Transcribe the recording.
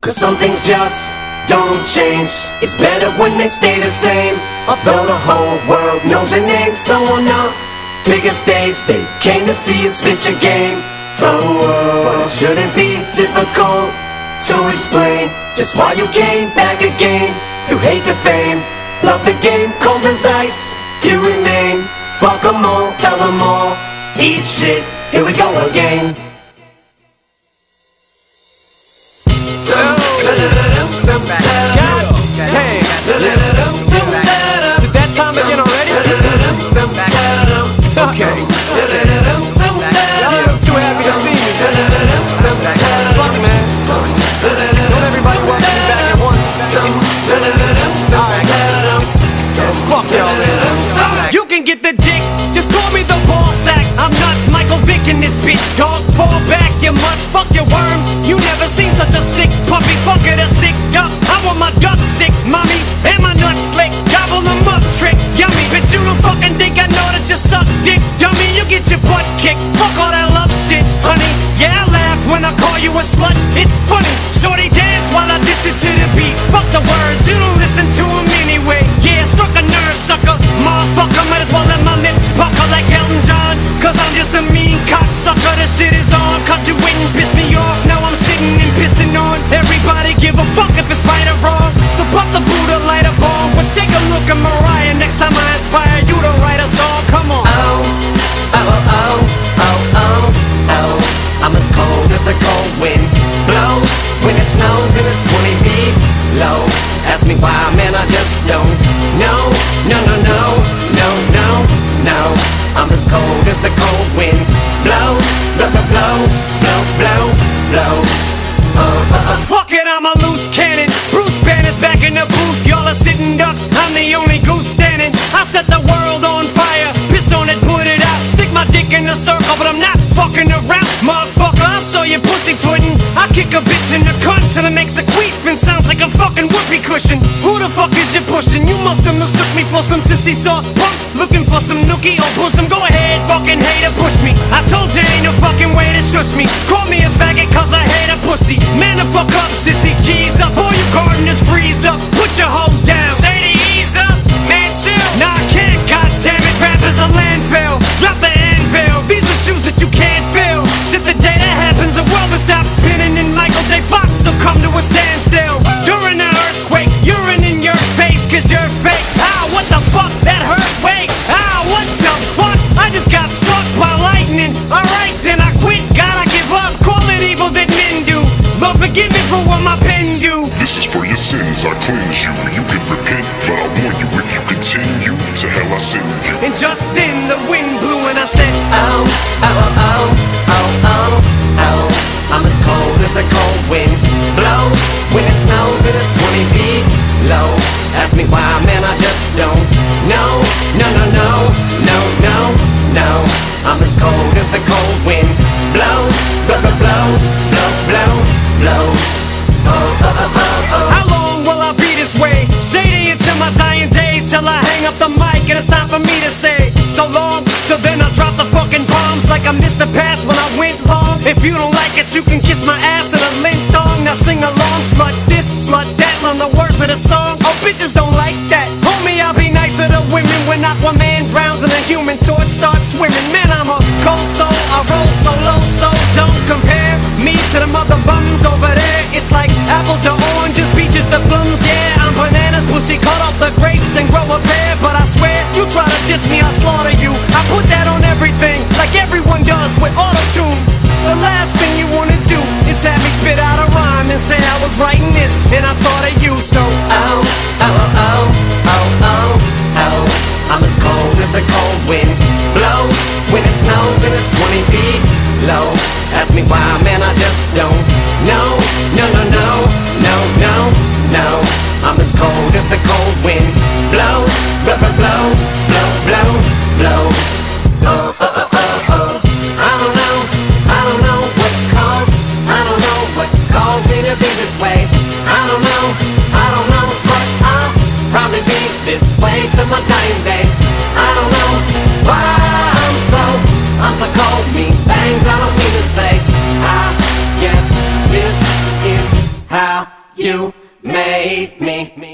Cause some things just don't change. It's better when they stay the same. Although the whole world knows your name So on biggest stage They came to see you spit your game. Oh, but it shouldn't be difficult to explain Just why you came back again. You hate the fame, love the game Cold as ice, you remain. Fuck them all, tell them all Eat shit, here we go again Is that time again already? Okay. Y'all look too happy to see me. Fuck man. Don't everybody me back. Alright. Fuck y'all. You can get the dick, just call me the ball sack. I'm nuts, Michael Vick in this bitch, dog. Fall back, you mutts, fuck your worms. You never a slut, it's funny. When and it's 20 feet low Ask me why, man, I just don't know No, no, no, no, no, no I'm as cold as the cold wind blows Blow, blow, blows, blow, blow, blows uh, uh, uh. Fuck it, I'm a loose cannon. Bruce Banner's back in the booth. Y'all are sitting ducks. I'm the only goose standing. I set the world on fire. Piss on it, put it out. Stick my dick in a circle, but I'm not fucking around. Cushion. Who the fuck is you pushing? You must have mistook me for some sissy soft punk. Looking for some nookie or bosom. Go ahead, fucking hater, push me. I told you ain't no fucking way to shush me. Call me a faggot cause I hate a pussy. Man, the fuck up, sissy, cheese up. All you gardeners freeze up. Put your hoes sins, I cleanse you. You can repent, but I warn you if you continue, to hell I send you. And just then the wind blew and I said, oh, oh, oh, oh, oh, oh I'm as cold as a cold wind. Blows When it snows and it's 20 feet low. Ask me why, man, I just don't know. No, no, no, no, no, no. I'm as cold as the cold wind. Blows Blow, blow, blows, If you don't like it, you can kiss my man, I just don't know. No, no, no, no, no, no. I'm as cold as the cold wind blows. Blow, blow, blows, blow, blow, blows. Oh, oh, oh, oh, oh. I don't know, I don't know what caused I don't know what caused me to be this way. I don't know, I don't know But I'll probably be this way till my dying day. I don't know you made me.